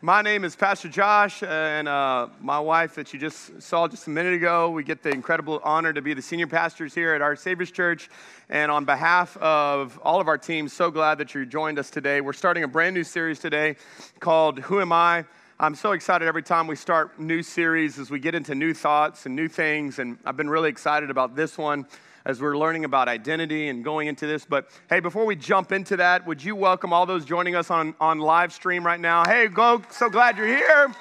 My name is Pastor Josh, and uh, my wife that you just saw just a minute ago. We get the incredible honor to be the senior pastors here at Our Savior's Church. And on behalf of all of our team, so glad that you joined us today. We're starting a brand new series today called Who Am I? I'm so excited every time we start new series as we get into new thoughts and new things. And I've been really excited about this one as we're learning about identity and going into this. But hey, before we jump into that, would you welcome all those joining us on, on live stream right now? Hey, go, so glad you're here.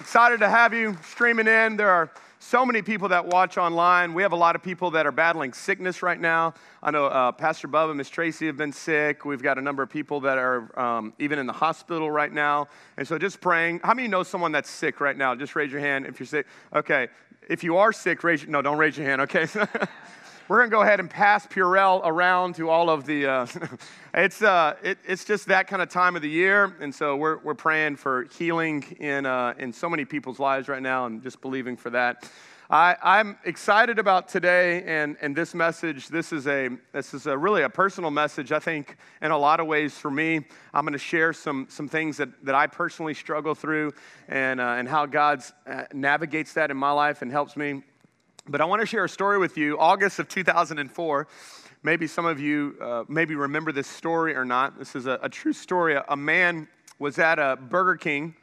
Excited to have you streaming in. There are so many people that watch online. We have a lot of people that are battling sickness right now. I know uh, Pastor Bub and Miss Tracy have been sick. We've got a number of people that are um, even in the hospital right now. And so just praying. How many know someone that's sick right now? Just raise your hand if you're sick. Okay. If you are sick, raise your, no, don't raise your hand, okay? we're going to go ahead and pass Purell around to all of the. Uh, it's, uh, it, it's just that kind of time of the year. And so we're, we're praying for healing in, uh, in so many people's lives right now and just believing for that. I, I'm excited about today and, and this message. This is, a, this is a really a personal message, I think, in a lot of ways for me. I'm going to share some, some things that, that I personally struggle through and, uh, and how God uh, navigates that in my life and helps me but I want to share a story with you. August of 2004. Maybe some of you uh, maybe remember this story or not. This is a, a true story. A, man was at a Burger King,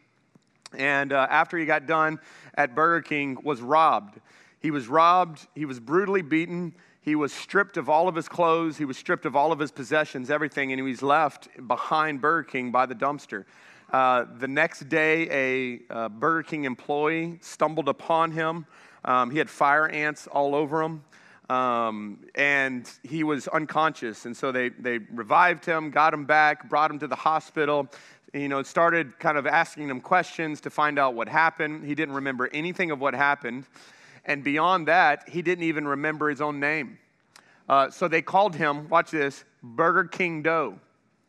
and uh, after he got done at Burger King, was robbed. He was robbed. He was brutally beaten. He was stripped of all of his clothes. He was stripped of all of his possessions, everything, and he was left behind Burger King by the dumpster. Uh, the next day, a uh, Burger King employee stumbled upon him um, he had fire ants all over him. Um, and he was unconscious. And so they, they revived him, got him back, brought him to the hospital. You know, started kind of asking him questions to find out what happened. He didn't remember anything of what happened. And beyond that, he didn't even remember his own name. Uh, so they called him, watch this, Burger King Doe.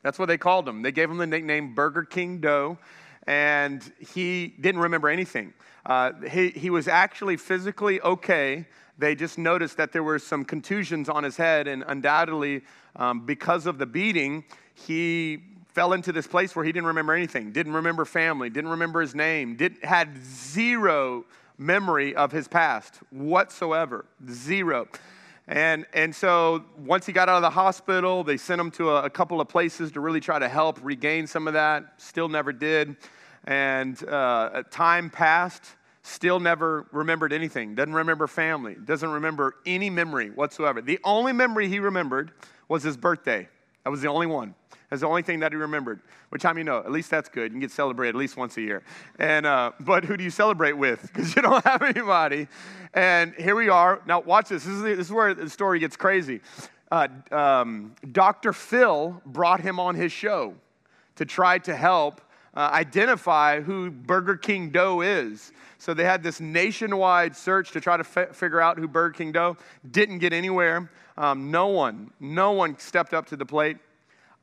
That's what they called him. They gave him the nickname Burger King Doe, and he didn't remember anything. Uh, he, he was actually physically okay. They just noticed that there were some contusions on his head, and undoubtedly, um, because of the beating, he fell into this place where he didn't remember anything, didn't remember family, didn't remember his name, Didn't had zero memory of his past whatsoever. Zero. And, and so once he got out of the hospital, they sent him to a, a couple of places to really try to help regain some of that. Still never did. And uh, time passed, still never remembered anything. Doesn't remember family, doesn't remember any memory whatsoever. The only memory he remembered was his birthday. That was the only one. That's the only thing that he remembered. Which time you know? At least that's good. You can get celebrated at least once a year. And uh, but who do you celebrate with? Because you don't have anybody. And here we are. Now watch this. This is, this is where the story gets crazy. Uh, um, Dr. Phil brought him on his show to try to help uh, identify who Burger King Doe is. So they had this nationwide search to try to f- figure out who Burger King Doe. Didn't get anywhere. Um, no one, no one stepped up to the plate.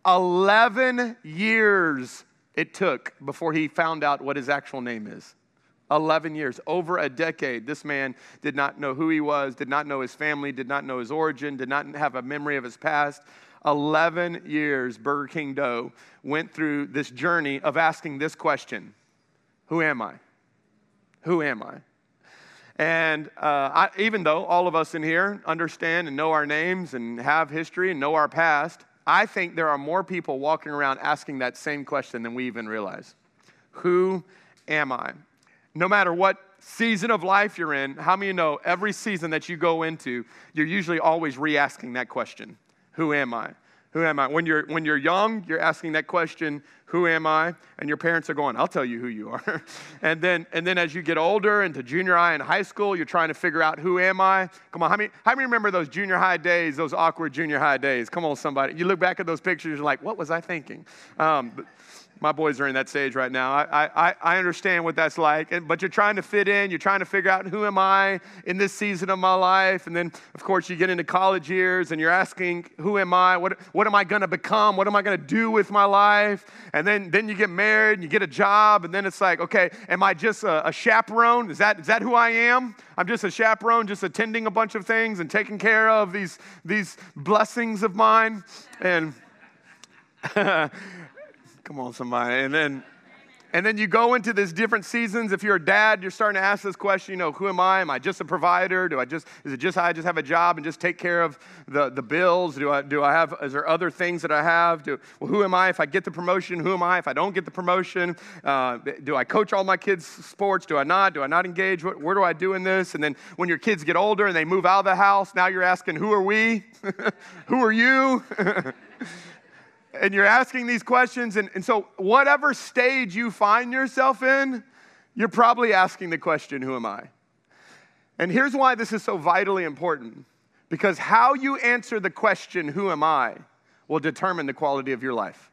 11 years it took before he found out what his actual name is. 11 years, over a decade. This man did not know who he was, did not know his family, did not know his origin, did not have a memory of his past. 11 years, Burger King Doe went through this journey of asking this question Who am I? Who am I? And uh, I, even though all of us in here understand and know our names and have history and know our past, I think there are more people walking around asking that same question than we even realize. Who am I? No matter what season of life you're in, how many you know every season that you go into, you're usually always re asking that question who am I? Who am I? When you're, when you're young, you're asking that question, who am I? And your parents are going, I'll tell you who you are. and, then, and then as you get older into junior high and high school, you're trying to figure out who am I? Come on, how many, how many remember those junior high days, those awkward junior high days? Come on, somebody. You look back at those pictures, you're like, what was I thinking? Um, but, my boys are in that stage right now. I, I, I understand what that's like. but you're trying to fit in. You're trying to figure out who am I in this season of my life. And then, of course, you get into college years and you're asking, who am I? What, what am I going to become? What am I going to do with my life? And then, then you get married and you get a job. And then it's like, okay, am I just a, a chaperone? Is that, is that who I am? I'm just a chaperone, just attending a bunch of things and taking care of these, these blessings of mine. And Come on, somebody. And then, And then you go into these different seasons. If you're a dad, you're starting to ask this question, you know, who am I? Am I just a provider? Do I just, is it just I just have a job and just take care of the, the bills? Do I, do I have, is there other things that I have? Do, well, who am I if I get the promotion? Who am I if I don't get the promotion? Uh, do I coach all my kids' sports? Do I not? Do I not engage? What, where do I do in this? And then when your kids get older and they move out of the house, now you're asking, who are we? who are you? and you're asking these questions. And, and so, whatever stage you find yourself in, you're probably asking the question, Who am I? And here's why this is so vitally important because how you answer the question, Who am I, will determine the quality of your life.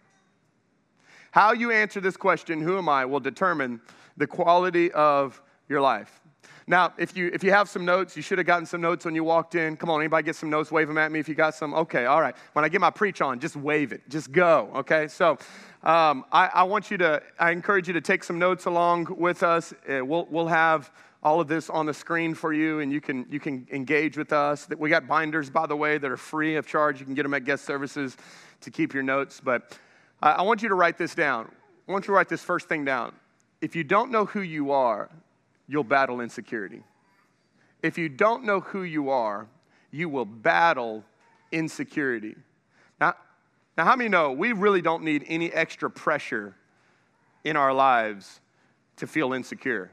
How you answer this question, Who am I, will determine the quality of your life. Now, if you, if you have some notes, you should have gotten some notes when you walked in. Come on, anybody get some notes? Wave them at me if you got some. Okay, all right. When I get my preach on, just wave it. Just go, okay? So um, I, I, want you to, I encourage you to take some notes along with us. Uh, we'll, we'll have all of this on the screen for you and you can, you can engage with us. We got binders, by the way, that are free of charge. You can get them at guest services to keep your notes. But uh, I want you to write this down. I want you to write this first thing down. If you don't know who you are, you'll battle insecurity. If you don't know who you are, you will battle insecurity. Now, now, how many know we really don't need any extra pressure in our lives to feel insecure?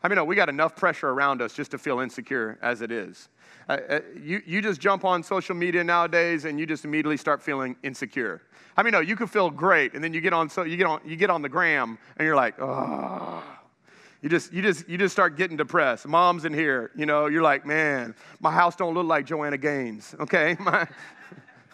How many know we got enough pressure around us just to feel insecure as it is? Uh, uh, you, you just jump on social media nowadays and you just immediately start feeling insecure. How many know you can feel great and then you get on so you get on you get on the gram and you're like, oh you just, you just, you just start getting depressed. Mom's in here, you know, you're like, man, my house don't look like Joanna Gaines, okay? My,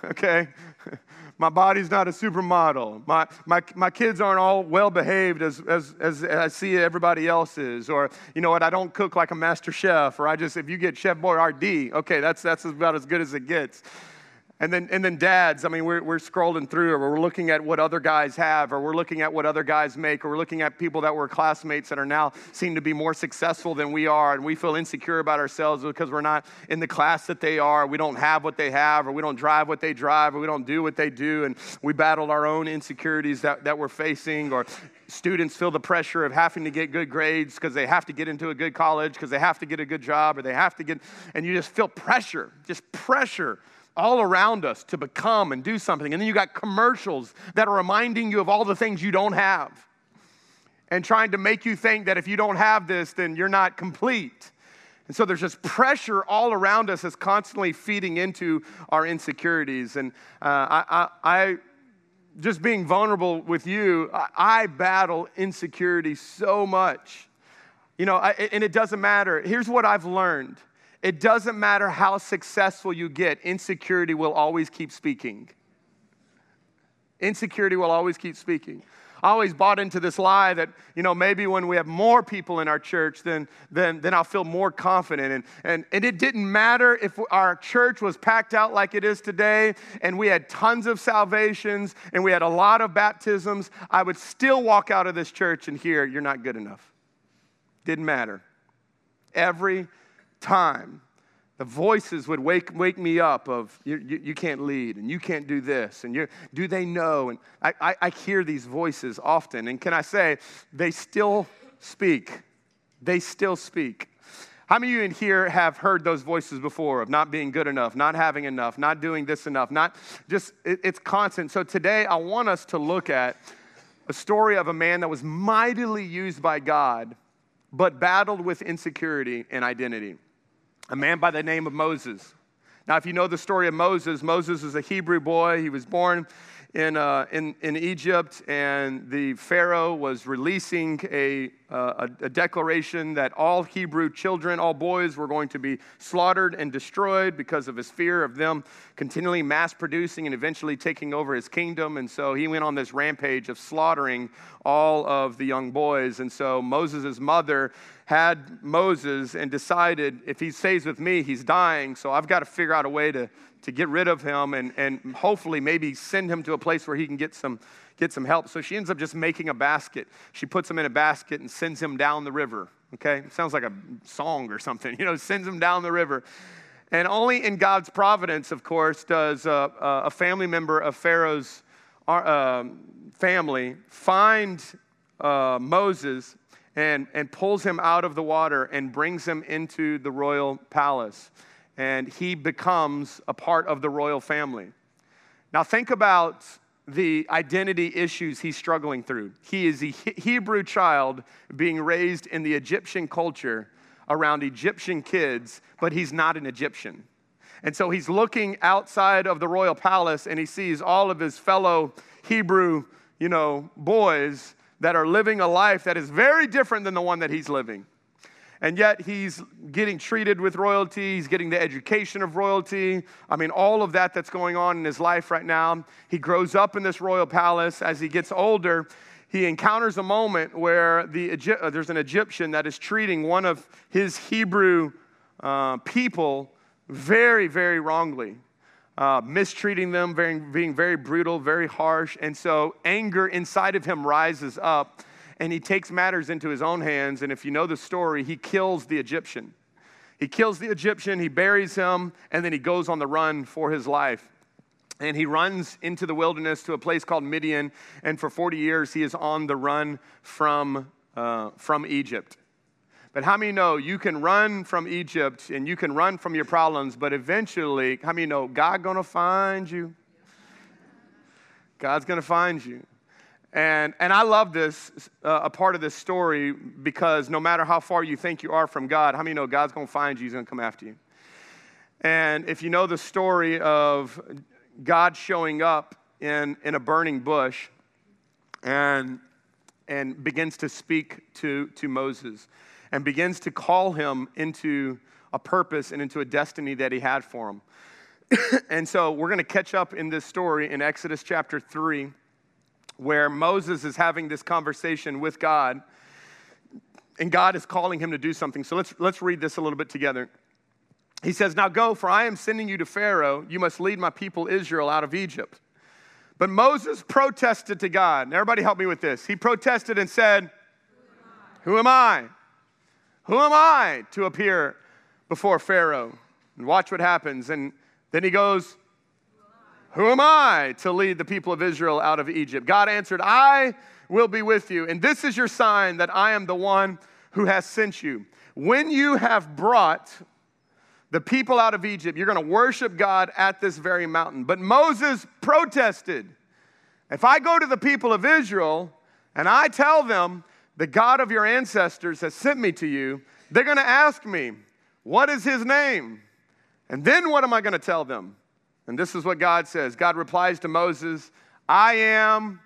okay? My body's not a supermodel. My, my, my kids aren't all well behaved as, as, as I see everybody else is. Or, you know what, I don't cook like a master chef. Or I just, if you get Chef Boyardee, okay, that's, that's about as good as it gets. And then, and then dads, I mean, we're, we're scrolling through, or we're looking at what other guys have, or we're looking at what other guys make, or we're looking at people that were classmates that are now seem to be more successful than we are, and we feel insecure about ourselves because we're not in the class that they are, we don't have what they have, or we don't drive what they drive, or we don't do what they do, and we battle our own insecurities that, that we're facing, or students feel the pressure of having to get good grades because they have to get into a good college, because they have to get a good job, or they have to get, and you just feel pressure, just pressure all around us to become and do something. And then you got commercials that are reminding you of all the things you don't have and trying to make you think that if you don't have this, then you're not complete. And so there's just pressure all around us that's constantly feeding into our insecurities. And uh, I, I, I, just being vulnerable with you, I, I battle insecurity so much. You know, I, and it doesn't matter. Here's what I've learned it doesn't matter how successful you get, insecurity will always keep speaking. Insecurity will always keep speaking. I always bought into this lie that, you know, maybe when we have more people in our church, then, then, then I'll feel more confident. And, and, and it didn't matter if our church was packed out like it is today and we had tons of salvations and we had a lot of baptisms, I would still walk out of this church and hear, you're not good enough. Didn't matter. Every time, the voices would wake, wake me up of you, you, you can't lead and you can't do this and you do they know? And I, I, I hear these voices often. And can i say they still speak. They still speak. How many of you in here have heard those voices before of not being good enough, not having enough, not doing this enough, not just, it, it's constant. So today I want us to look at a story of a man that was mightily used by God, but battled with insecurity and identity a man by the name of Moses. Now, if you know the story of Moses, Moses is a Hebrew boy. He was born in, uh, in, in Egypt, and the Pharaoh was releasing a, uh, a, a, declaration that all Hebrew children, all boys, were going to be slaughtered and destroyed because of his fear of them continually mass producing and eventually taking over his kingdom. And so he went on this rampage of slaughtering all of the young boys. And so Moses' mother had Moses and decided if he stays with me, he's dying. So I've got to figure out a way to, to get rid of him and, and hopefully maybe send him to a place where he can get some, get some help. So she ends up just making a basket. She puts him in a basket and sends him down the river. Okay? Sounds like a song or something. You know, sends him down the river. And only in God's providence, of course, does uh, a family member of Pharaoh's uh, family find uh, Moses and, and pulls him out of the water and brings him into the royal palace. And he becomes a part of the royal family. Now, think about the identity issues he's struggling through. He is a Hebrew child being raised in the Egyptian culture around Egyptian kids, but he's not an Egyptian. And so he's looking outside of the royal palace and he sees all of his fellow Hebrew, you know, boys that are living a life that is very different than the one that he's living. And yet he's getting treated with royalty, he's getting the education of royalty. I mean, all of that that's going on in his life right now. He grows up in this royal palace. As he gets older, he encounters a moment where the, uh, there's an Egyptian that is treating one of his Hebrew uh, people very, very wrongly uh, mistreating them, very, being very brutal, very harsh. And so anger inside of him rises up and he takes matters into his own hands. And if you know the story, he kills the Egyptian. He kills the Egyptian, he buries him, and then he goes on the run for his life. And he runs into the wilderness to a place called Midian. And for 40 years, he is on the run from, uh, from Egypt. But how many know you can run from Egypt and you can run from your problems, but eventually, how many know God gonna find you? God's gonna find you. And, and I love this, uh, a part of this story, because no matter how far you think you are from God, how many know God's gonna find you, He's gonna come after you? And if you know the story of God showing up in, in a burning bush and, and begins to speak to, to Moses, and begins to call him into a purpose and into a destiny that he had for him. and so we're going to catch up in this story in Exodus chapter 3, where Moses is having this conversation with God, and God is calling him to do something. So let's, let's read this a little bit together. He says, Now go, for I am sending you to Pharaoh. You must lead my people Israel out of Egypt. But Moses protested to God. Everybody help me with this. He protested and said, Who am I? Who am I? Who am I to appear before Pharaoh? And watch what happens. And then he goes, Who am I to lead the people of Israel out of Egypt? God answered, I will be with you. And this is your sign that I am the one who has sent you. When you have brought the people out of Egypt, you're going to worship God at this very mountain. But Moses protested. If I go to the people of Israel and I tell them, the God of your ancestors has sent me to you, they're going to ask me, What is his name? And then what am I going to tell them? And this is what God says God replies to Moses, I am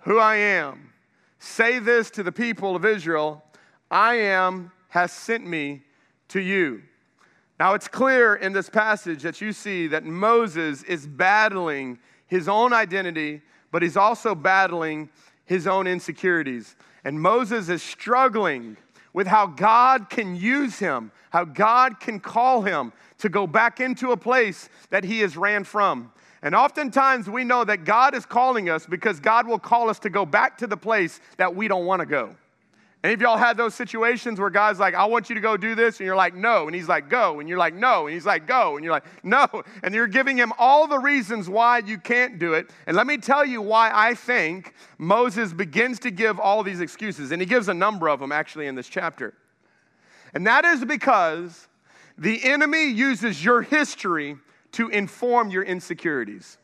who I am. Say this to the people of Israel I am has sent me to you. Now, it's clear in this passage that you see that Moses is battling his own identity, but he's also battling his own insecurities. And Moses is struggling with how God can use him, how God can call him to go back into a place that he has ran from. And oftentimes we know that God is calling us because God will call us to go back to the place that we don't want to go. Any of y'all had those situations where God's like, I want you to go do this, and you're like, no. And he's like, go. And you're like, no. And he's like, go. And you're like, no. And you're giving him all the reasons why you can't do it. And let me tell you why I think Moses begins to give all these excuses. And he gives a number of them actually in this chapter. And that is because the enemy uses your history to inform your insecurities.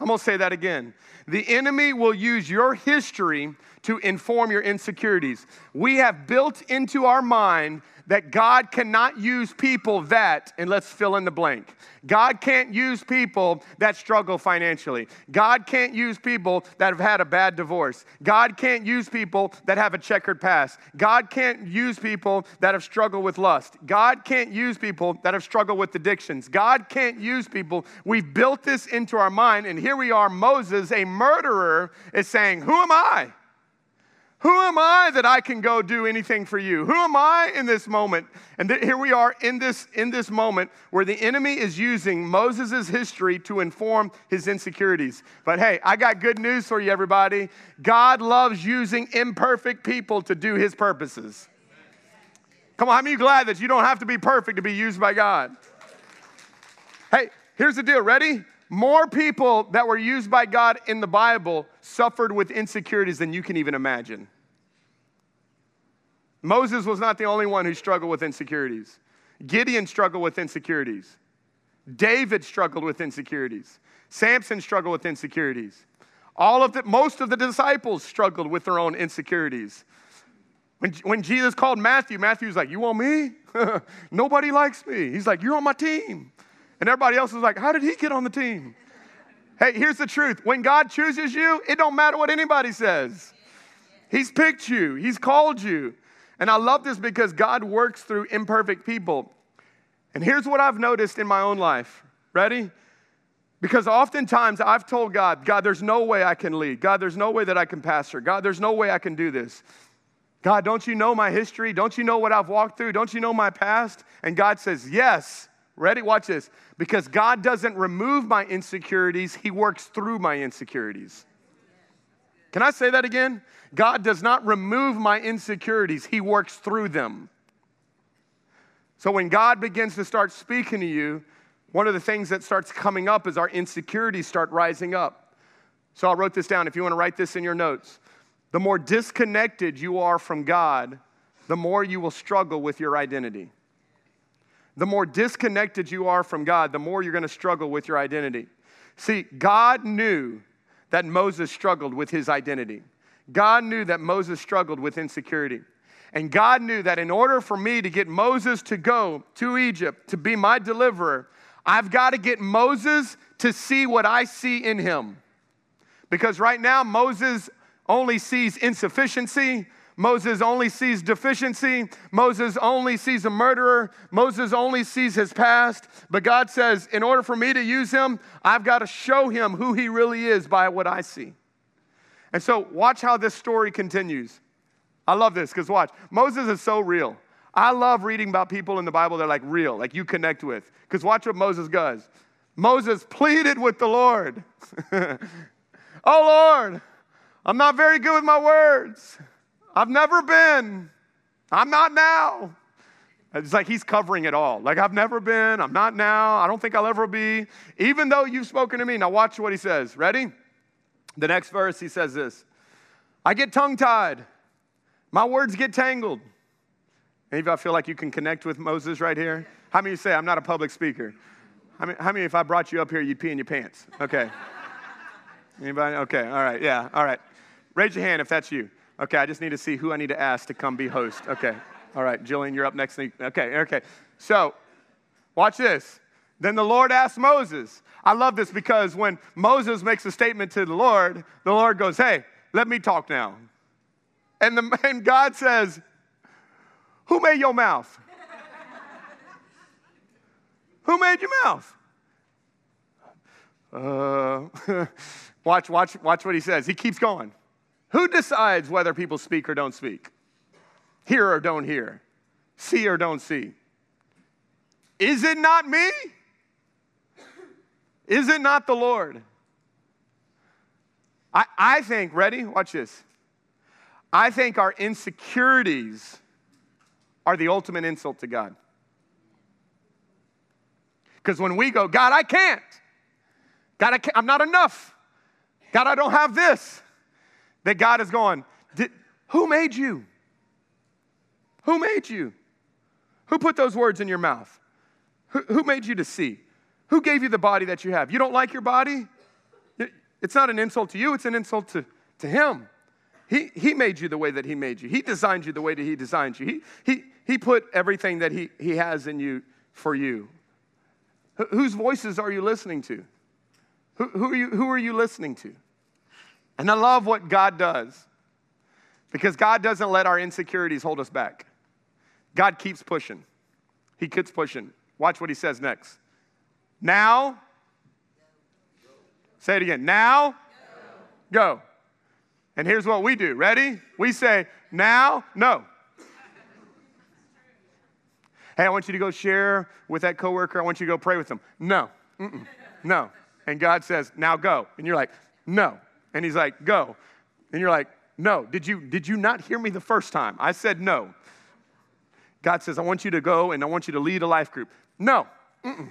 I'm gonna say that again. The enemy will use your history to inform your insecurities. We have built into our mind that God cannot use people that, and let's fill in the blank. God can't use people that struggle financially. God can't use people that have had a bad divorce. God can't use people that have a checkered past. God can't use people that have struggled with lust. God can't use people that have struggled with addictions. God can't use people. We've built this into our mind, and here we are, Moses, a murderer, is saying, Who am I? Who am I that I can go do anything for you? Who am I in this moment? And th- here we are in this, in this moment where the enemy is using Moses' history to inform his insecurities. But hey, I got good news for you, everybody. God loves using imperfect people to do his purposes. Come on, how many glad that you don't have to be perfect to be used by God? Hey, here's the deal. Ready? more people that were used by God in the Bible suffered with insecurities than you can even imagine. Moses was not the only one who struggled with insecurities. Gideon struggled with insecurities. David struggled with insecurities. Samson struggled with insecurities. All of the, most of the disciples struggled with their own insecurities. When, when Jesus called Matthew, Matthew's like, You want me? Nobody likes me. He's like, You're on my team. And everybody else was like, How did he get on the team? Hey, here's the truth. When God chooses you, it don't matter what anybody says. He's picked you, He's called you. And I love this because God works through imperfect people. And here's what I've noticed in my own life. Ready? Because oftentimes I've told God, God, there's no way I can lead. God, there's no way that I can pastor. God, there's no way I can do this. God, don't you know my history? Don't you know what I've walked through? Don't you know my past? And God says, Yes. Ready? Watch this. Because God doesn't remove my insecurities, He works through my insecurities. Can I say that again? God does not remove my insecurities, He works through them. So when God begins to start speaking to you, one of the things that starts coming up is our insecurities start rising up. So I wrote this down. If you want to write this in your notes, the more disconnected you are from God, the more you will struggle with your identity. The more disconnected you are from God, the more you're going to struggle with your identity. See, God knew that Moses struggled with his identity. God knew that Moses struggled with insecurity. And God knew that in order for me to get Moses to go to Egypt to be my deliverer, I've got to get Moses to see what I see in him. Because right now, Moses only sees insufficiency. Moses only sees deficiency. Moses only sees a murderer. Moses only sees his past. But God says, in order for me to use him, I've got to show him who he really is by what I see. And so, watch how this story continues. I love this because watch, Moses is so real. I love reading about people in the Bible that are like real, like you connect with. Because watch what Moses does. Moses pleaded with the Lord. oh Lord, I'm not very good with my words. I've never been. I'm not now. It's like he's covering it all. Like, I've never been. I'm not now. I don't think I'll ever be. Even though you've spoken to me. Now, watch what he says. Ready? The next verse, he says this I get tongue tied, my words get tangled. Any of y'all feel like you can connect with Moses right here? How many say, I'm not a public speaker? How many, how many if I brought you up here, you'd pee in your pants? Okay. Anybody? Okay, all right, yeah, all right. Raise your hand if that's you. Okay, I just need to see who I need to ask to come be host. Okay, all right, Jillian, you're up next. Okay, okay. So, watch this. Then the Lord asked Moses. I love this because when Moses makes a statement to the Lord, the Lord goes, Hey, let me talk now. And, the, and God says, Who made your mouth? Who made your mouth? Uh, watch, watch, watch what he says. He keeps going. Who decides whether people speak or don't speak? Hear or don't hear? See or don't see? Is it not me? Is it not the Lord? I, I think, ready? Watch this. I think our insecurities are the ultimate insult to God. Because when we go, God, I can't. God, I can't. I'm not enough. God, I don't have this that God is going, Who made you? Who made you? Who put those words in your mouth? Who, who made you to see? Who gave you the body that you have? You don't like your body? It's not an insult to you, it's an insult to, to Him. He, he made you the way that He made you. He designed you the way that He designed you. He, he, he put everything that he, he has in you for you. Whose voices are you listening to? Who, who, are you, who are you listening to? And I love what God does because God doesn't let our insecurities hold us back. God keeps pushing. He keeps pushing. Watch what he says next. Now, say it again. Now, go. And here's what we do. Ready? We say, now, no. Hey, I want you to go share with that coworker. I want you to go pray with them. No, no. And God says, now go. And you're like, no. And he's like, Go. And you're like, No. Did you, did you not hear me the first time? I said no. God says, I want you to go and I want you to lead a life group. No. Mm-mm.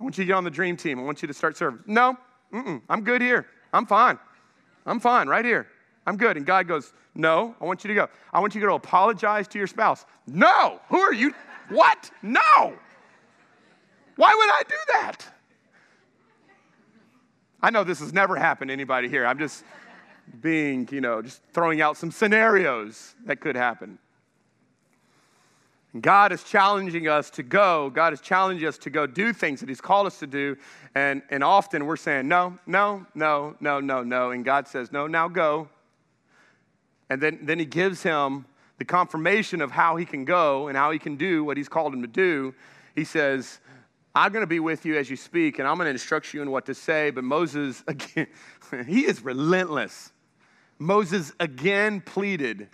I want you to get on the dream team. I want you to start serving. No, I'm good here. I'm fine. I'm fine right here. I'm good. And God goes, No, I want you to go. I want you to go apologize to your spouse. No, who are you? What? No. Why would I do that? I know this has never happened to anybody here. I'm just being, you know, just throwing out some scenarios that could happen. God is challenging us to go. God is challenging us to go do things that He's called us to do. And, and often we're saying, no, no, no, no, no, no. And God says, no, now go. And then, then He gives him the confirmation of how he can go and how he can do what He's called him to do. He says, I'm going to be with you as you speak, and I'm going to instruct you in what to say. But Moses, again, he is relentless. Moses again pleaded,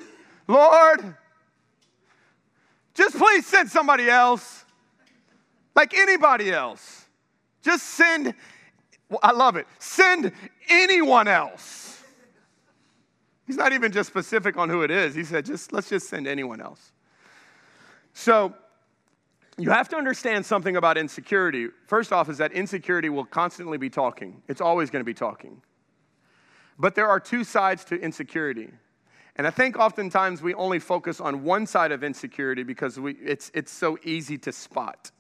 Lord, just please send somebody else, like anybody else. Just send, I love it, send anyone else. He's not even just specific on who it is. He said, just let's just send anyone else. So you have to understand something about insecurity. First off, is that insecurity will constantly be talking. It's always going to be talking. But there are two sides to insecurity. And I think oftentimes we only focus on one side of insecurity because we, it's, it's so easy to spot.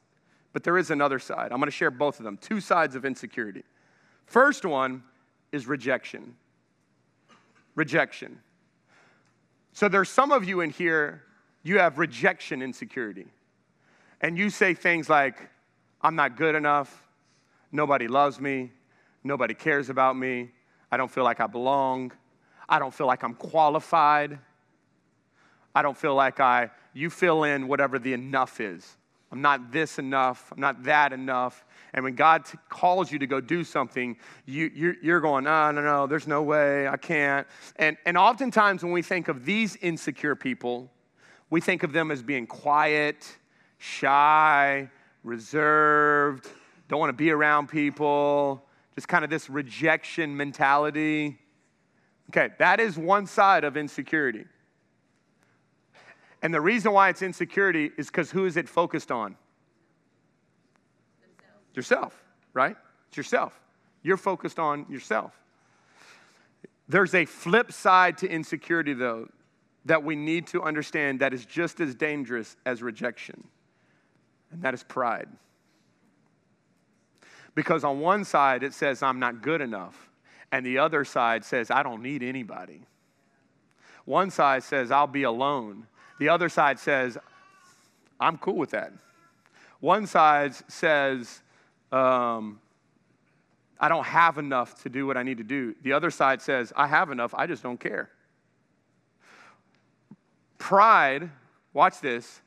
But there is another side. I'm going to share both of them two sides of insecurity. First one is rejection. Rejection. So there's some of you in here, you have rejection insecurity. And you say things like, I'm not good enough, nobody loves me, nobody cares about me, I don't feel like I belong. I don't feel like I'm qualified. I don't feel like I, you fill in whatever the enough is. I'm not this enough. I'm not that enough. And when God t- calls you to go do something, you, you're, you're going, no, no, no, there's no way, I can't. And, and oftentimes when we think of these insecure people, we think of them as being quiet, shy, reserved, don't want to be around people, just kind of this rejection mentality. Okay, that is one side of insecurity. And the reason why it's insecurity is because who is it focused on? Yourself, right? It's yourself. You're focused on yourself. There's a flip side to insecurity, though, that we need to understand that is just as dangerous as rejection, and that is pride. Because on one side, it says, I'm not good enough. And the other side says, I don't need anybody. One side says, I'll be alone. The other side says, I'm cool with that. One side says, um, I don't have enough to do what I need to do. The other side says, I have enough, I just don't care. Pride, watch this,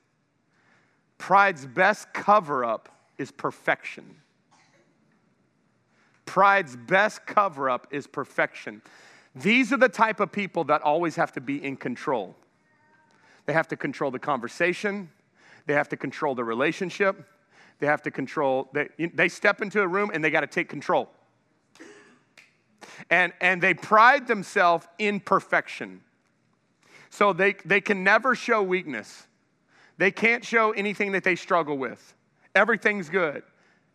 pride's best cover up is perfection. Pride's best cover up is perfection. These are the type of people that always have to be in control. They have to control the conversation, they have to control the relationship, they have to control, they, they step into a room and they got to take control. And, and they pride themselves in perfection. So they, they can never show weakness. They can't show anything that they struggle with. Everything's good.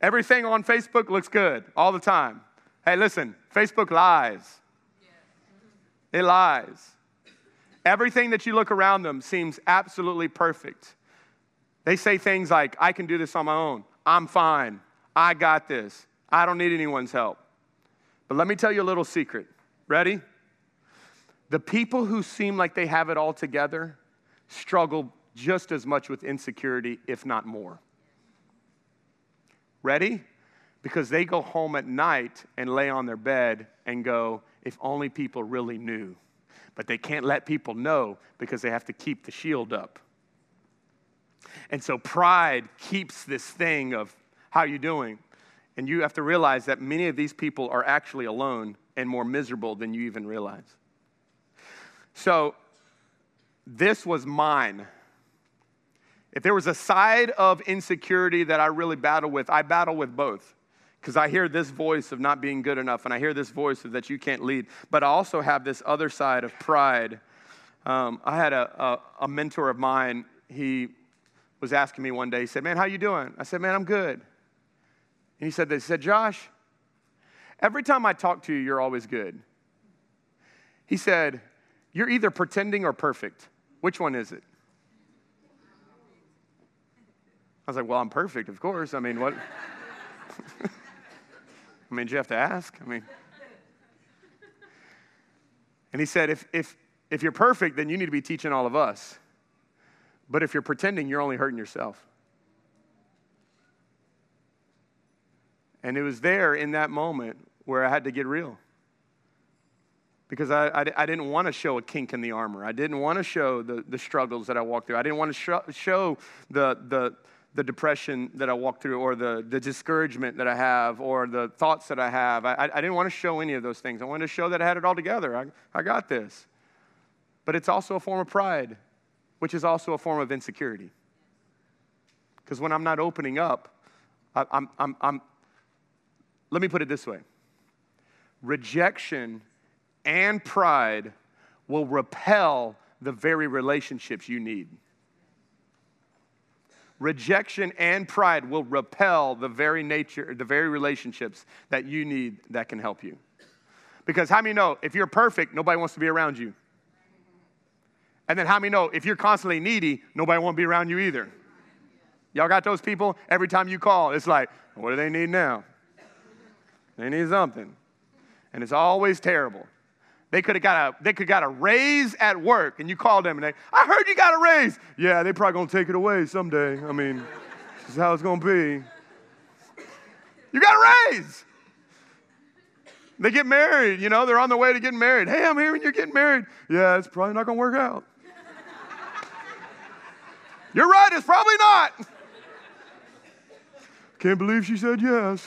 Everything on Facebook looks good all the time. Hey, listen, Facebook lies. It lies. Everything that you look around them seems absolutely perfect. They say things like, I can do this on my own. I'm fine. I got this. I don't need anyone's help. But let me tell you a little secret. Ready? The people who seem like they have it all together struggle just as much with insecurity, if not more. Ready? Because they go home at night and lay on their bed and go, if only people really knew. But they can't let people know because they have to keep the shield up. And so pride keeps this thing of how you doing? And you have to realize that many of these people are actually alone and more miserable than you even realize. So this was mine. If there was a side of insecurity that I really battle with, I battle with both. Because I hear this voice of not being good enough, and I hear this voice of that you can't lead. But I also have this other side of pride. Um, I had a, a, a mentor of mine. He was asking me one day. He said, "Man, how you doing?" I said, "Man, I'm good." And he said, They said, Josh, every time I talk to you, you're always good. He said, You're either pretending or perfect. Which one is it? I was like, Well, I'm perfect, of course. I mean, what? I mean, do you have to ask? I mean, and he said, if, if, if you're perfect, then you need to be teaching all of us. But if you're pretending, you're only hurting yourself. And it was there in that moment where I had to get real. Because I, I, I didn't want to show a kink in the armor. I didn't want to show the, the struggles that I walked through. I didn't want to show, show the, the, the depression that I walk through or the, the discouragement that I have or the thoughts that I have. I, I didn't want to show any of those things. I wanted to show that I had it all together. I, I got this. But it's also a form of pride, which is also a form of insecurity. Because when I'm not opening up, I, I'm, I'm, I'm, let me put it this way rejection and pride will repel the very relationships you need rejection and pride will repel the very nature, the very relationships that you need that can help you. Because how many know if you're perfect, nobody wants to be around you? And then how many know if you're constantly needy, nobody to be around you either? Y'all got those people? Every time you call, it's like, what do they need now? They need something. And it's always terrible. They could have got a they could got a raise at work, and you called them and they, I heard you got a raise. Yeah, they probably gonna take it away someday. I mean, this is how it's gonna be. You got a raise. They get married, you know, they're on the way to getting married. Hey, I'm hearing you're getting married. Yeah, it's probably not gonna work out. You're right, it's probably not. Can't believe she said yes.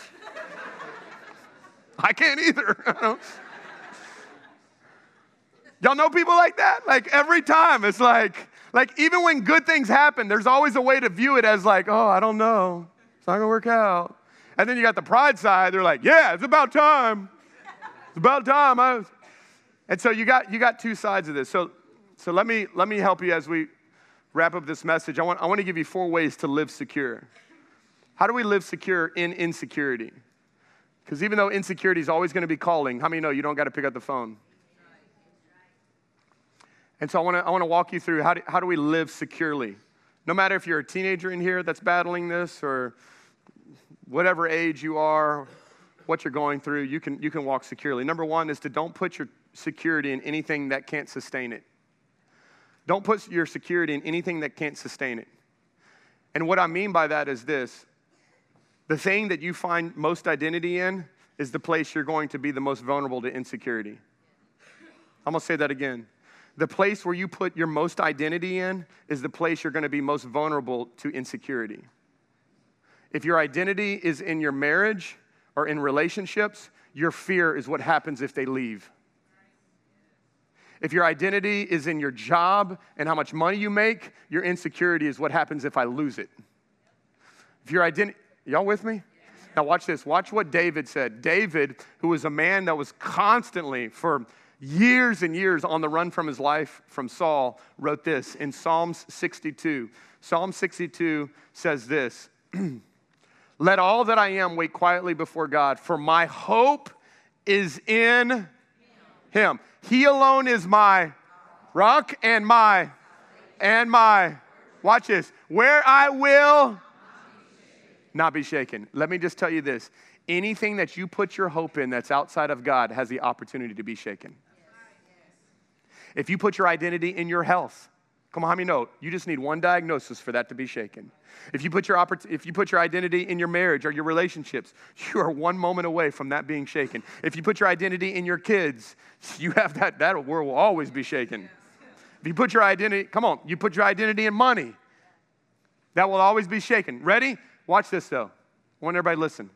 I can't either. Y'all know people like that? Like every time, it's like, like even when good things happen, there's always a way to view it as like, oh, I don't know. It's not gonna work out. And then you got the pride side, they're like, yeah, it's about time. It's about time. I and so you got you got two sides of this. So so let me let me help you as we wrap up this message. I want I want to give you four ways to live secure. How do we live secure in insecurity? Because even though insecurity is always going to be calling, how many know you don't got to pick up the phone? And so I want to I wanna walk you through how do, how do we live securely? No matter if you're a teenager in here that's battling this or whatever age you are, what you're going through, you can, you can walk securely. Number one is to don't put your security in anything that can't sustain it. Don't put your security in anything that can't sustain it. And what I mean by that is this the thing that you find most identity in is the place you're going to be the most vulnerable to insecurity. I'm gonna say that again the place where you put your most identity in is the place you're going to be most vulnerable to insecurity. If your identity is in your marriage or in relationships, your fear is what happens if they leave. If your identity is in your job and how much money you make, your insecurity is what happens if I lose it. If your identity, y'all with me? Now, watch this. Watch what David said. David, who was a man that was constantly, for years and years on the run from his life from Saul, wrote this in Psalms 62. Psalm 62 says this Let all that I am wait quietly before God, for my hope is in him. He alone is my rock and my, and my, watch this, where I will not be shaken. Let me just tell you this anything that you put your hope in that's outside of God has the opportunity to be shaken. If you put your identity in your health, come on, how many know? You just need one diagnosis for that to be shaken. If you put your, oppor- if you put your identity in your marriage or your relationships, you are one moment away from that being shaken. If you put your identity in your kids, you have that, that world will always be shaken. If you put your identity, come on, you put your identity in money, that will always be shaken. Ready? Watch this though. I want everybody to listen.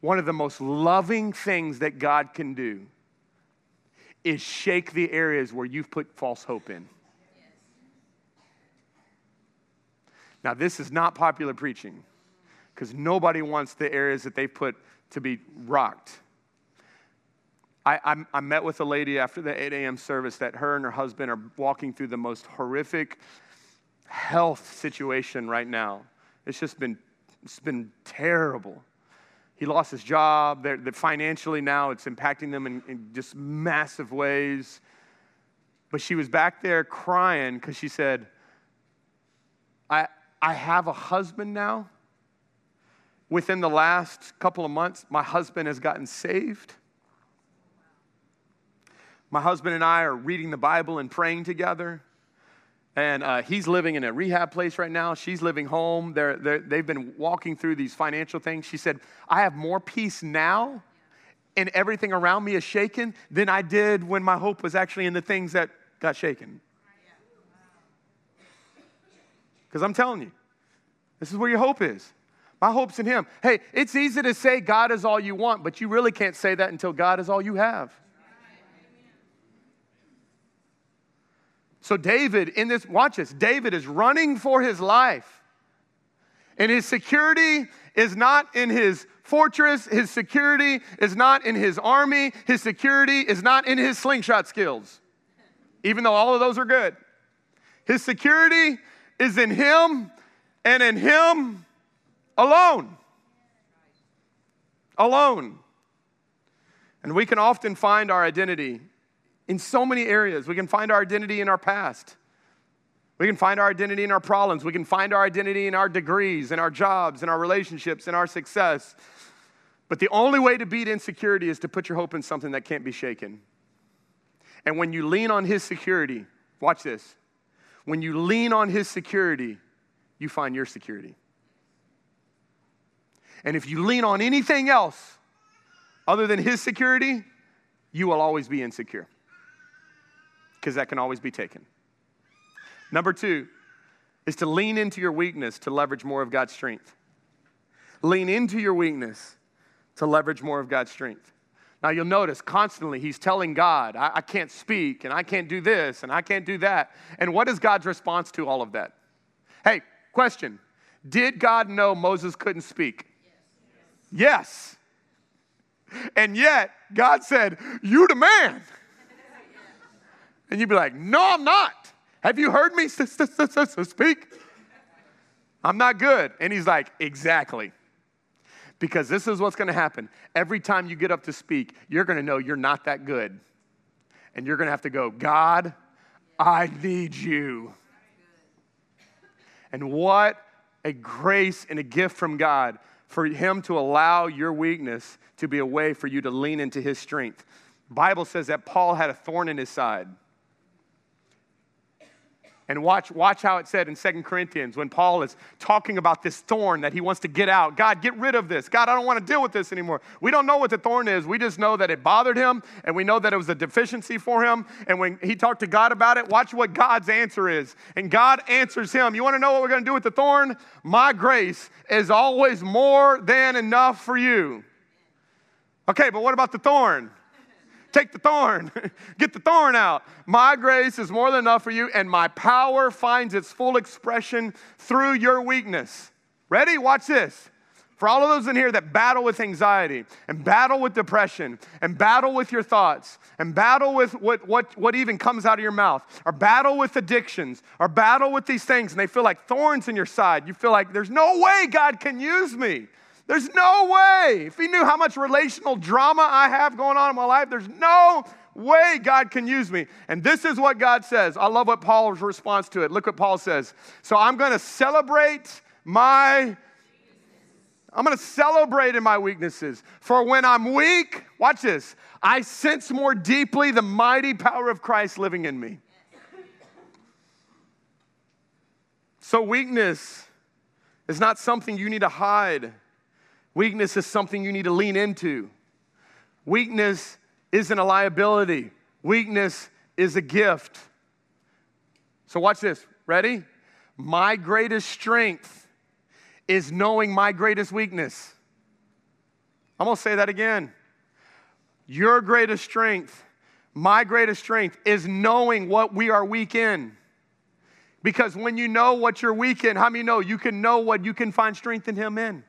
One of the most loving things that God can do is shake the areas where you've put false hope in. Now, this is not popular preaching because nobody wants the areas that they put to be rocked. I, I, I, met with a lady after the 8 a.m. service that her and her husband are walking through the most horrific health situation right now. It's just been, it's been terrible. He lost his job. They're, they're financially now, it's impacting them in, in just massive ways. But she was back there crying because she said, I, I have a husband now. Within the last couple of months, my husband has gotten saved. My husband and I are reading the Bible and praying together. And uh, he's living in a rehab place right now. She's living home. They're, they're, they've been walking through these financial things. She said, I have more peace now and everything around me is shaken than I did when my hope was actually in the things that got shaken. Because I'm telling you, this is where your hope is. My hope's in Him. Hey, it's easy to say God is all you want, but you really can't say that until God is all you have. So, David, in this, watch this, David is running for his life. And his security is not in his fortress, his security is not in his army, his security is not in his slingshot skills, even though all of those are good. His security is in him and in him alone. Alone. And we can often find our identity in so many areas. We can find our identity in our past. We can find our identity in our problems. We can find our identity in our degrees, in our jobs, in our relationships, in our success. But the only way to beat insecurity is to put your hope in something that can't be shaken. And when you lean on His security, watch this. When you lean on His security, you find your security. And if you lean on anything else other than His security, you will always be insecure because that can always be taken. Number two is to lean into your weakness to leverage more of God's strength. Lean into your weakness to leverage more of God's strength. Now you'll notice constantly he's telling God, I, I, can't speak and I can't do this and I can't do that. And what is God's response to all of that? Hey, question Did God know Moses couldn't speak? Yes. yes. And yet, God said, You the man. And you'd be like, No, I'm not. Have you heard me speak? I'm not good. And he's like, Exactly. Because this is what's going to happen. Every time you get up to speak, you're going to know you're not that good. And you're going to have to go, God, I need you. And what a grace and a gift from God for Him to allow your weakness to be a way for you to lean into His strength. Bible says that Paul had a thorn in his side. And watch, watch how it said in Second Corinthians when Paul is talking about this thorn that he wants to get out. God, get rid of this. God, I don't want to deal with this anymore. We don't know what the thorn is. We just know that it bothered him and we know that it was a deficiency for him. And when he talked to God about it, watch what God's answer is. And God answers him. You want to know what we're going to do with the thorn? My grace is always more than enough for you. Okay, but what about the thorn? Take the thorn. Get the thorn out. My grace is more than enough for you, and my power finds its full expression through your weakness. Ready? Watch this. For all of those in here that battle with anxiety and battle with depression and battle with your thoughts and battle with what, what, what even comes out of your mouth or battle with addictions or battle with these things and they feel like thorns in your side, you feel like there's no way God can use me. There's no way. If he knew how much relational drama I have going on in my life, there's no way God can use me. And this is what God says. I love what Paul's response to it. Look what Paul says. So I'm going to celebrate my I'm going to celebrate in my weaknesses. For when I'm weak, watch this, I sense more deeply the mighty power of Christ living in me. So, weakness is not something you need to hide. Weakness is something you need to lean into. Weakness isn't a liability, weakness is a gift. So, watch this. Ready? My greatest strength is knowing my greatest weakness. I'm gonna say that again. Your greatest strength, my greatest strength, is knowing what we are weak in. Because when you know what you're weak in, how many know you can know what you can find strength in Him in?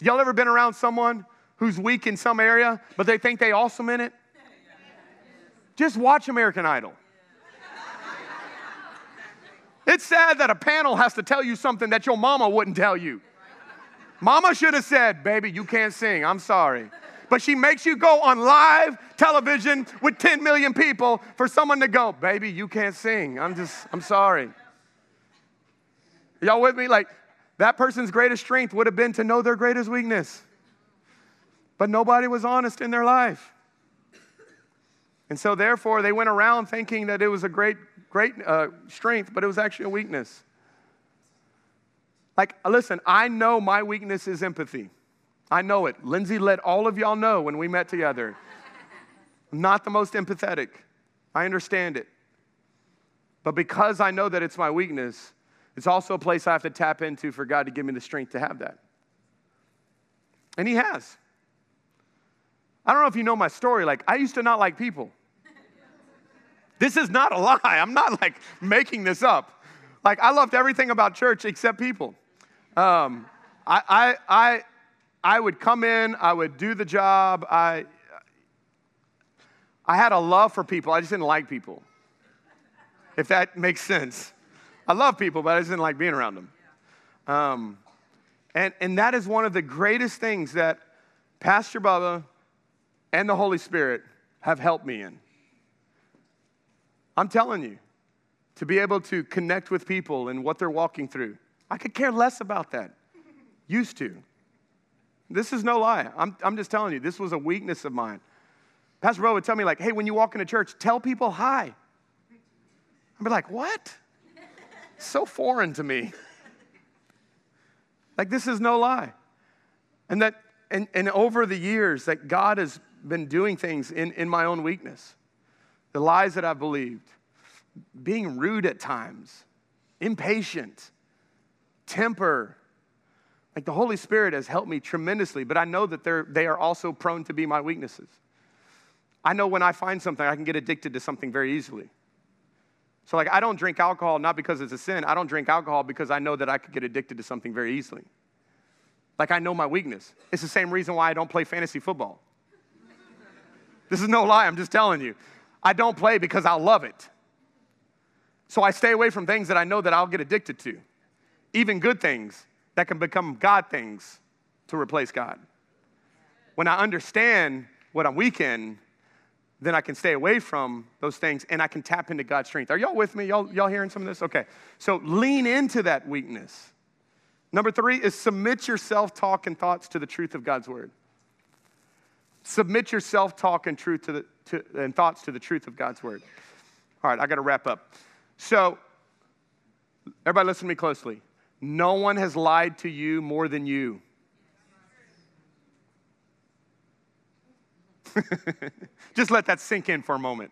Y'all ever been around someone who's weak in some area, but they think they awesome in it? Just watch American Idol. It's sad that a panel has to tell you something that your mama wouldn't tell you. Mama should have said, Baby, you can't sing. I'm sorry. But she makes you go on live television with 10 million people for someone to go, Baby, you can't sing. I'm just, I'm sorry. Y'all with me? Like, that person's greatest strength would have been to know their greatest weakness. But nobody was honest in their life. And so, therefore, they went around thinking that it was a great, great uh, strength, but it was actually a weakness. Like, listen, I know my weakness is empathy. I know it. Lindsay let all of y'all know when we met together. Not the most empathetic. I understand it. But because I know that it's my weakness, it's also a place I have to tap into for God to give me the strength to have that. And He has. I don't know if you know my story. Like, I used to not like people. This is not a lie. I'm not like making this up. Like, I loved everything about church except people. Um, I, I, I, I would come in, I would do the job. I, I had a love for people. I just didn't like people, if that makes sense. I love people, but I just didn't like being around them. Um, and, and that is one of the greatest things that Pastor Bubba and the Holy Spirit have helped me in. I'm telling you, to be able to connect with people and what they're walking through. I could care less about that. Used to. This is no lie. I'm, I'm just telling you, this was a weakness of mine. Pastor Bro would tell me, like, hey, when you walk into church, tell people hi. I'd be like, what? So foreign to me. Like, this is no lie. And that, and, and over the years, that God has been doing things in, in my own weakness, the lies that I've believed, being rude at times, impatient, temper. Like the Holy Spirit has helped me tremendously, but I know that they're, they are also prone to be my weaknesses. I know when I find something, I can get addicted to something very easily. So, like, I don't drink alcohol not because it's a sin. I don't drink alcohol because I know that I could get addicted to something very easily. Like, I know my weakness. It's the same reason why I don't play fantasy football. this is no lie, I'm just telling you. I don't play because I love it. So, I stay away from things that I know that I'll get addicted to, even good things that can become God things to replace God. When I understand what I'm weak in, then I can stay away from those things and I can tap into God's strength. Are y'all with me? Y'all, y'all hearing some of this? Okay. So lean into that weakness. Number three is submit your self talk and thoughts to the truth of God's word. Submit your self talk and, truth to the, to, and thoughts to the truth of God's word. All right, I got to wrap up. So, everybody listen to me closely. No one has lied to you more than you. Just let that sink in for a moment.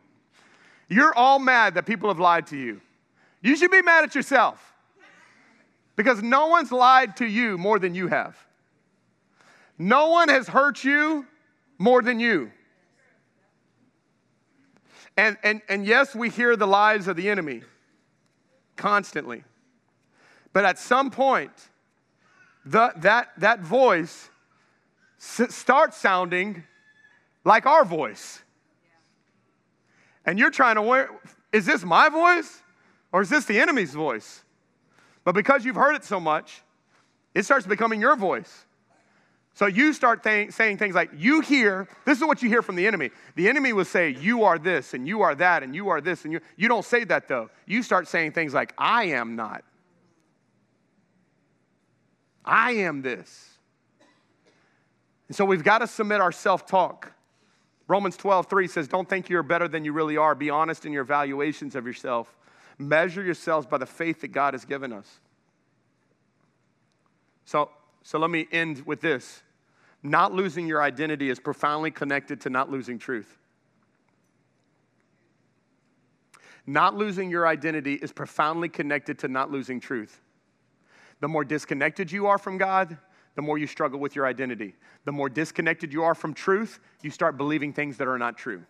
You're all mad that people have lied to you. You should be mad at yourself because no one's lied to you more than you have. No one has hurt you more than you. And, and, and yes, we hear the lies of the enemy constantly. But at some point, the, that, that voice s- starts sounding like our voice. And you're trying to wear, is this my voice or is this the enemy's voice? But because you've heard it so much, it starts becoming your voice. So you start saying things like, you hear, this is what you hear from the enemy. The enemy will say, you are this, and you are that, and you are this, and you. You don't say that though. You start saying things like, I am not. I am this. And so we've got to submit our self talk Romans 12, 3 says, Don't think you're better than you really are. Be honest in your evaluations of yourself. Measure yourselves by the faith that God has given us. So, so let me end with this. Not losing your identity is profoundly connected to not losing truth. Not losing your identity is profoundly connected to not losing truth. The more disconnected you are from God, the more you struggle with your identity. The more disconnected you are from truth, you start believing things that are not true.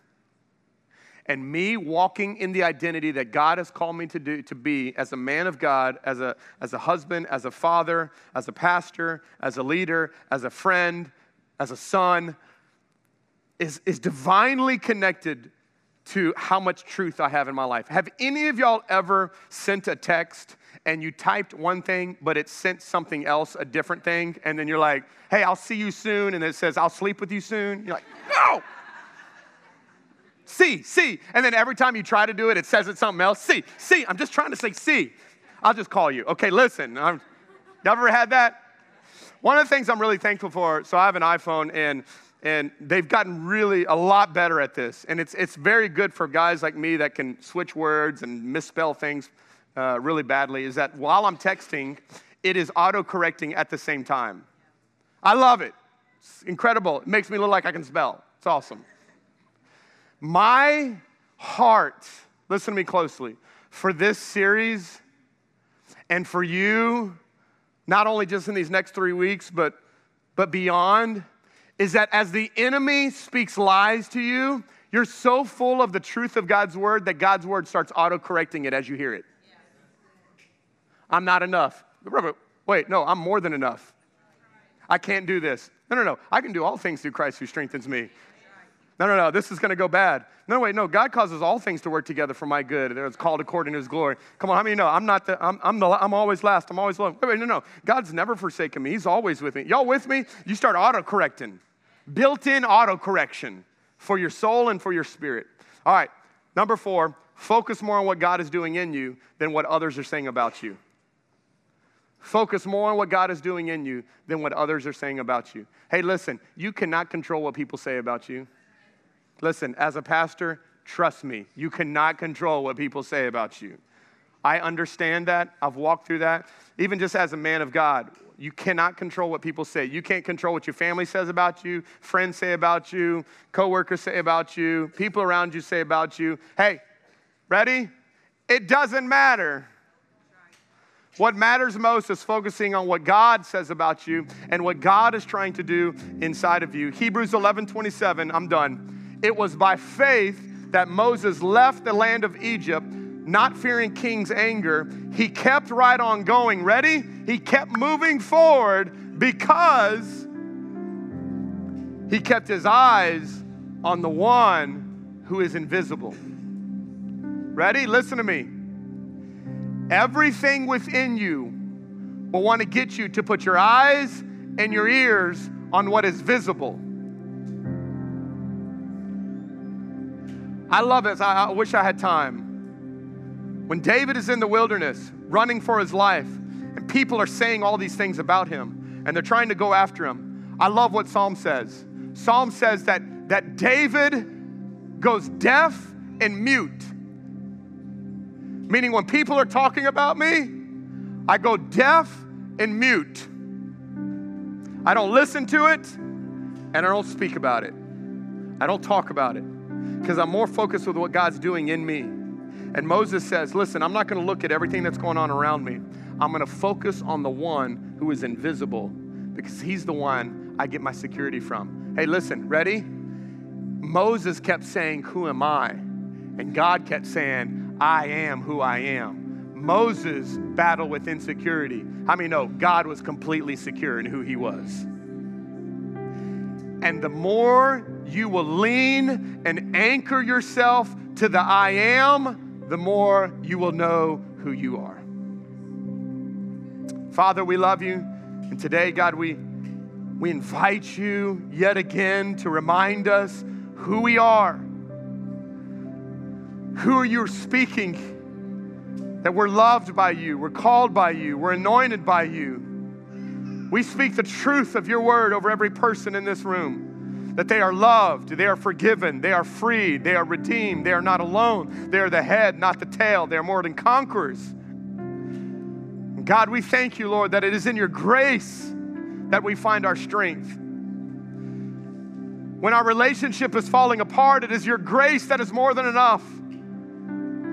And me walking in the identity that God has called me to do to be as a man of God, as a, as a husband, as a father, as a pastor, as a leader, as a friend, as a son, is, is divinely connected to how much truth I have in my life. Have any of y'all ever sent a text and you typed one thing, but it sent something else, a different thing, and then you're like, hey, I'll see you soon, and it says, I'll sleep with you soon. You're like, no! See, see. And then every time you try to do it, it says it's something else. See, see. I'm just trying to say see. I'll just call you. Okay, listen. I've never had that. One of the things I'm really thankful for, so I have an iPhone and and they've gotten really a lot better at this. And it's, it's very good for guys like me that can switch words and misspell things uh, really badly, is that while I'm texting, it is auto correcting at the same time. I love it. It's incredible. It makes me look like I can spell. It's awesome. My heart, listen to me closely, for this series and for you, not only just in these next three weeks, but, but beyond is that as the enemy speaks lies to you, you're so full of the truth of God's word that God's word starts auto correcting it as you hear it. I'm not enough. Wait, no, I'm more than enough. I can't do this. No, no, no. I can do all things through Christ who strengthens me. No, no, no, this is going to go bad. No, wait, no, God causes all things to work together for my good. It's called according to his glory. Come on, how many know? I'm not the, I'm, I'm, the, I'm always last. I'm always low. Wait, wait, no, no. God's never forsaken me. He's always with me. Y'all with me? You start auto correcting built in auto correction for your soul and for your spirit. All right, number four, focus more on what God is doing in you than what others are saying about you. Focus more on what God is doing in you than what others are saying about you. Hey, listen, you cannot control what people say about you. Listen, as a pastor, trust me, you cannot control what people say about you. I understand that. I've walked through that. Even just as a man of God, you cannot control what people say. You can't control what your family says about you, friends say about you, coworkers say about you, people around you say about you. Hey, ready? It doesn't matter. What matters most is focusing on what God says about you and what God is trying to do inside of you. Hebrews 11 27, I'm done. It was by faith that Moses left the land of Egypt not fearing king's anger, he kept right on going. Ready? He kept moving forward because he kept his eyes on the one who is invisible. Ready? Listen to me. Everything within you will want to get you to put your eyes and your ears on what is visible. I love it. I, wish I had time. When David is in the wilderness running for his life, and people are saying all these things about him, and they're trying to go after him, I love what Psalm says. Psalm says that, that David goes deaf and mute. Meaning, when people are talking about me, I go deaf and mute. I don't listen to it and I don't speak about it. I don't talk about it because I'm more focused with what God's doing in me. And Moses says, Listen, I'm not going to look at everything that's going on around me. I'm going to focus on the one who is invisible because he's the one I get my security from. Hey, listen, ready? Moses kept saying, Who am I? And God kept saying, I am who I am. Moses battled with insecurity. How many know God was completely secure in who he was? And the more you will lean and anchor yourself to the I am, the more you will know who you are. Father, we love you. And today, God, we, we invite you yet again to remind us who we are, who are you're speaking, that we're loved by you, we're called by you, we're anointed by you. We speak the truth of your word over every person in this room that they are loved, they are forgiven, they are freed, they are redeemed, they are not alone, they are the head, not the tail, they are more than conquerors. God, we thank you, Lord, that it is in your grace that we find our strength. When our relationship is falling apart, it is your grace that is more than enough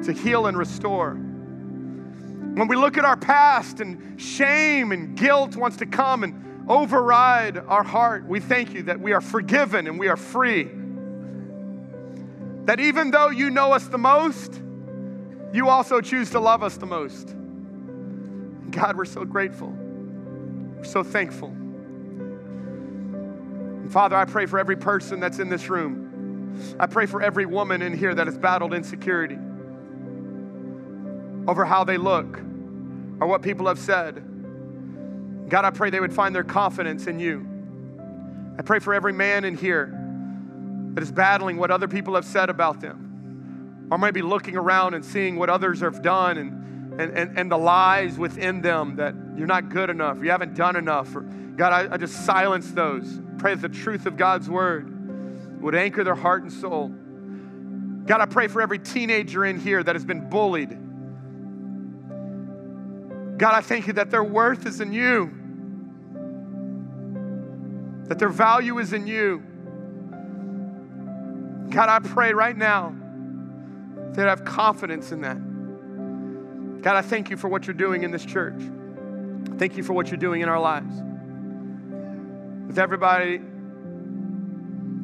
to heal and restore. When we look at our past and shame and guilt wants to come and override our heart, we thank you that we are forgiven and we are free. That even though you know us the most, you also choose to love us the most. God, we're so grateful. We're so thankful. And Father, I pray for every person that's in this room. I pray for every woman in here that has battled insecurity over how they look, or what people have said. God, I pray they would find their confidence in you. I pray for every man in here that is battling what other people have said about them, or maybe looking around and seeing what others have done and, and, and, and the lies within them that you're not good enough, you haven't done enough. Or, God, I, I just silence those. Pray that the truth of God's word would anchor their heart and soul. God, I pray for every teenager in here that has been bullied. God, I thank you that their worth is in you, that their value is in you. God, I pray right now that I have confidence in that. God, I thank you for what you're doing in this church. Thank you for what you're doing in our lives. With everybody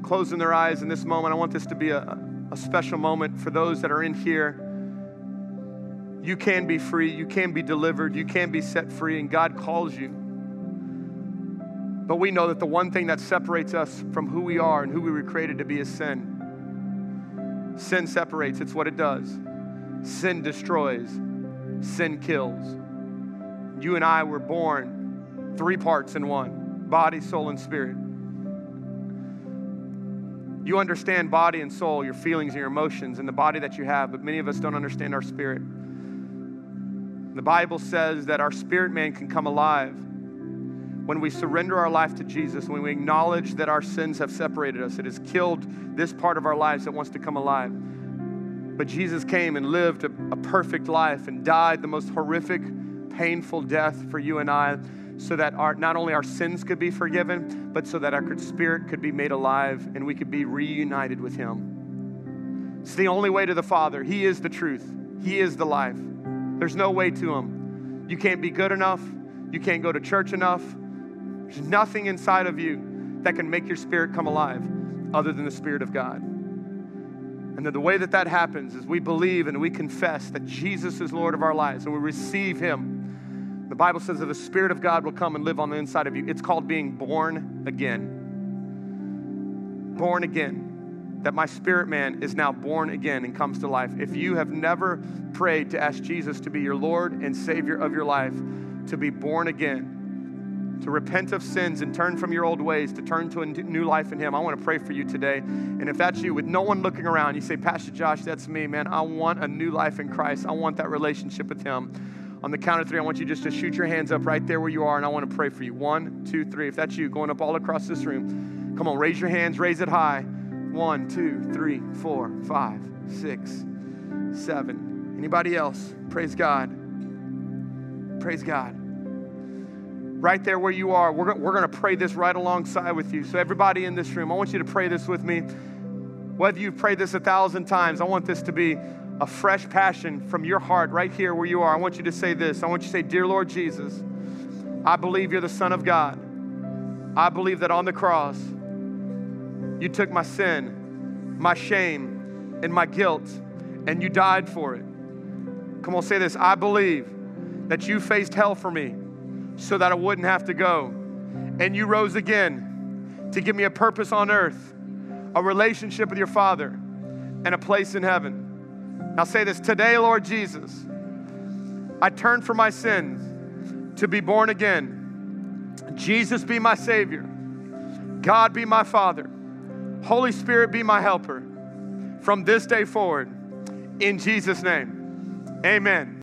closing their eyes in this moment, I want this to be a, a special moment for those that are in here. You can be free, you can be delivered, you can be set free, and God calls you. But we know that the one thing that separates us from who we are and who we were created to be is sin. Sin separates, it's what it does. Sin destroys, sin kills. You and I were born three parts in one body, soul, and spirit. You understand body and soul, your feelings and your emotions, and the body that you have, but many of us don't understand our spirit. The Bible says that our spirit man can come alive when we surrender our life to Jesus, when we acknowledge that our sins have separated us. It has killed this part of our lives that wants to come alive. But Jesus came and lived a, a perfect life and died the most horrific, painful death for you and I so that our, not only our sins could be forgiven, but so that our spirit could be made alive and we could be reunited with Him. It's the only way to the Father. He is the truth, He is the life. There's no way to them. You can't be good enough, you can't go to church enough. There's nothing inside of you that can make your spirit come alive other than the Spirit of God. And that the way that that happens is we believe and we confess that Jesus is Lord of our lives and we receive Him the Bible says that the Spirit of God will come and live on the inside of you. It's called being born again. Born again. That my spirit man is now born again and comes to life. If you have never prayed to ask Jesus to be your Lord and Savior of your life, to be born again, to repent of sins and turn from your old ways, to turn to a new life in Him, I want to pray for you today. And if that's you, with no one looking around, you say, Pastor Josh, that's me, man. I want a new life in Christ. I want that relationship with Him. On the count of three, I want you just to shoot your hands up right there where you are, and I want to pray for you. One, two, three. If that's you, going up all across this room, come on, raise your hands, raise it high. One, two, three, four, five, six, seven. Anybody else? Praise God. Praise God. Right there where you are, we're, we're going to pray this right alongside with you. So, everybody in this room, I want you to pray this with me. Whether you've prayed this a thousand times, I want this to be a fresh passion from your heart right here where you are, I want you to say this. I want you to say, Dear Lord Jesus, I believe you're the Son of God. I believe that on the cross, you took my sin, my shame, and my guilt, and you died for it. Come on, say this. I believe that you faced hell for me so that I wouldn't have to go. And you rose again to give me a purpose on earth, a relationship with your Father, and a place in heaven. Now say this today, Lord Jesus, I turn from my sins to be born again. Jesus be my Savior. God be my Father. Holy Spirit be my helper from this day forward. In Jesus' name, amen.